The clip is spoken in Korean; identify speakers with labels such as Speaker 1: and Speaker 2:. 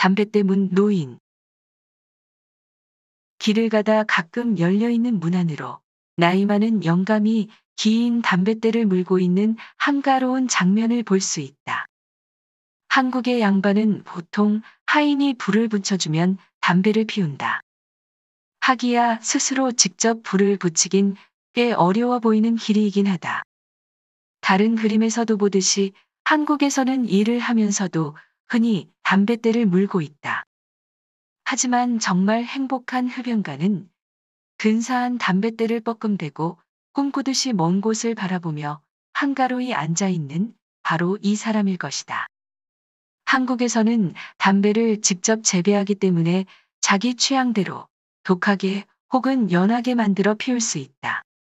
Speaker 1: 담뱃대 문 노인. 길을 가다 가끔 열려있는 문 안으로 나이 많은 영감이 긴 담뱃대를 물고 있는 한가로운 장면을 볼 수 있다. 한국의 양반은 보통 하인이 불을 붙여주면 담배를 피운다. 하기야 스스로 직접 불을 붙이긴 꽤 어려워 보이는 길이이긴 하다. 다른 그림에서도 보듯이 한국에서는 일을 하면서도 흔히 담뱃대를 물고 있다. 하지만 정말 행복한 흡연가는 근사한 담뱃대를 뻐끔대고 꿈꾸듯이 먼 곳을 바라보며 한가로이 앉아있는 바로 이 사람일 것이다. 한국에서는 담배를 직접 재배하기 때문에 자기 취향대로 독하게 혹은 연하게 만들어 피울 수 있다.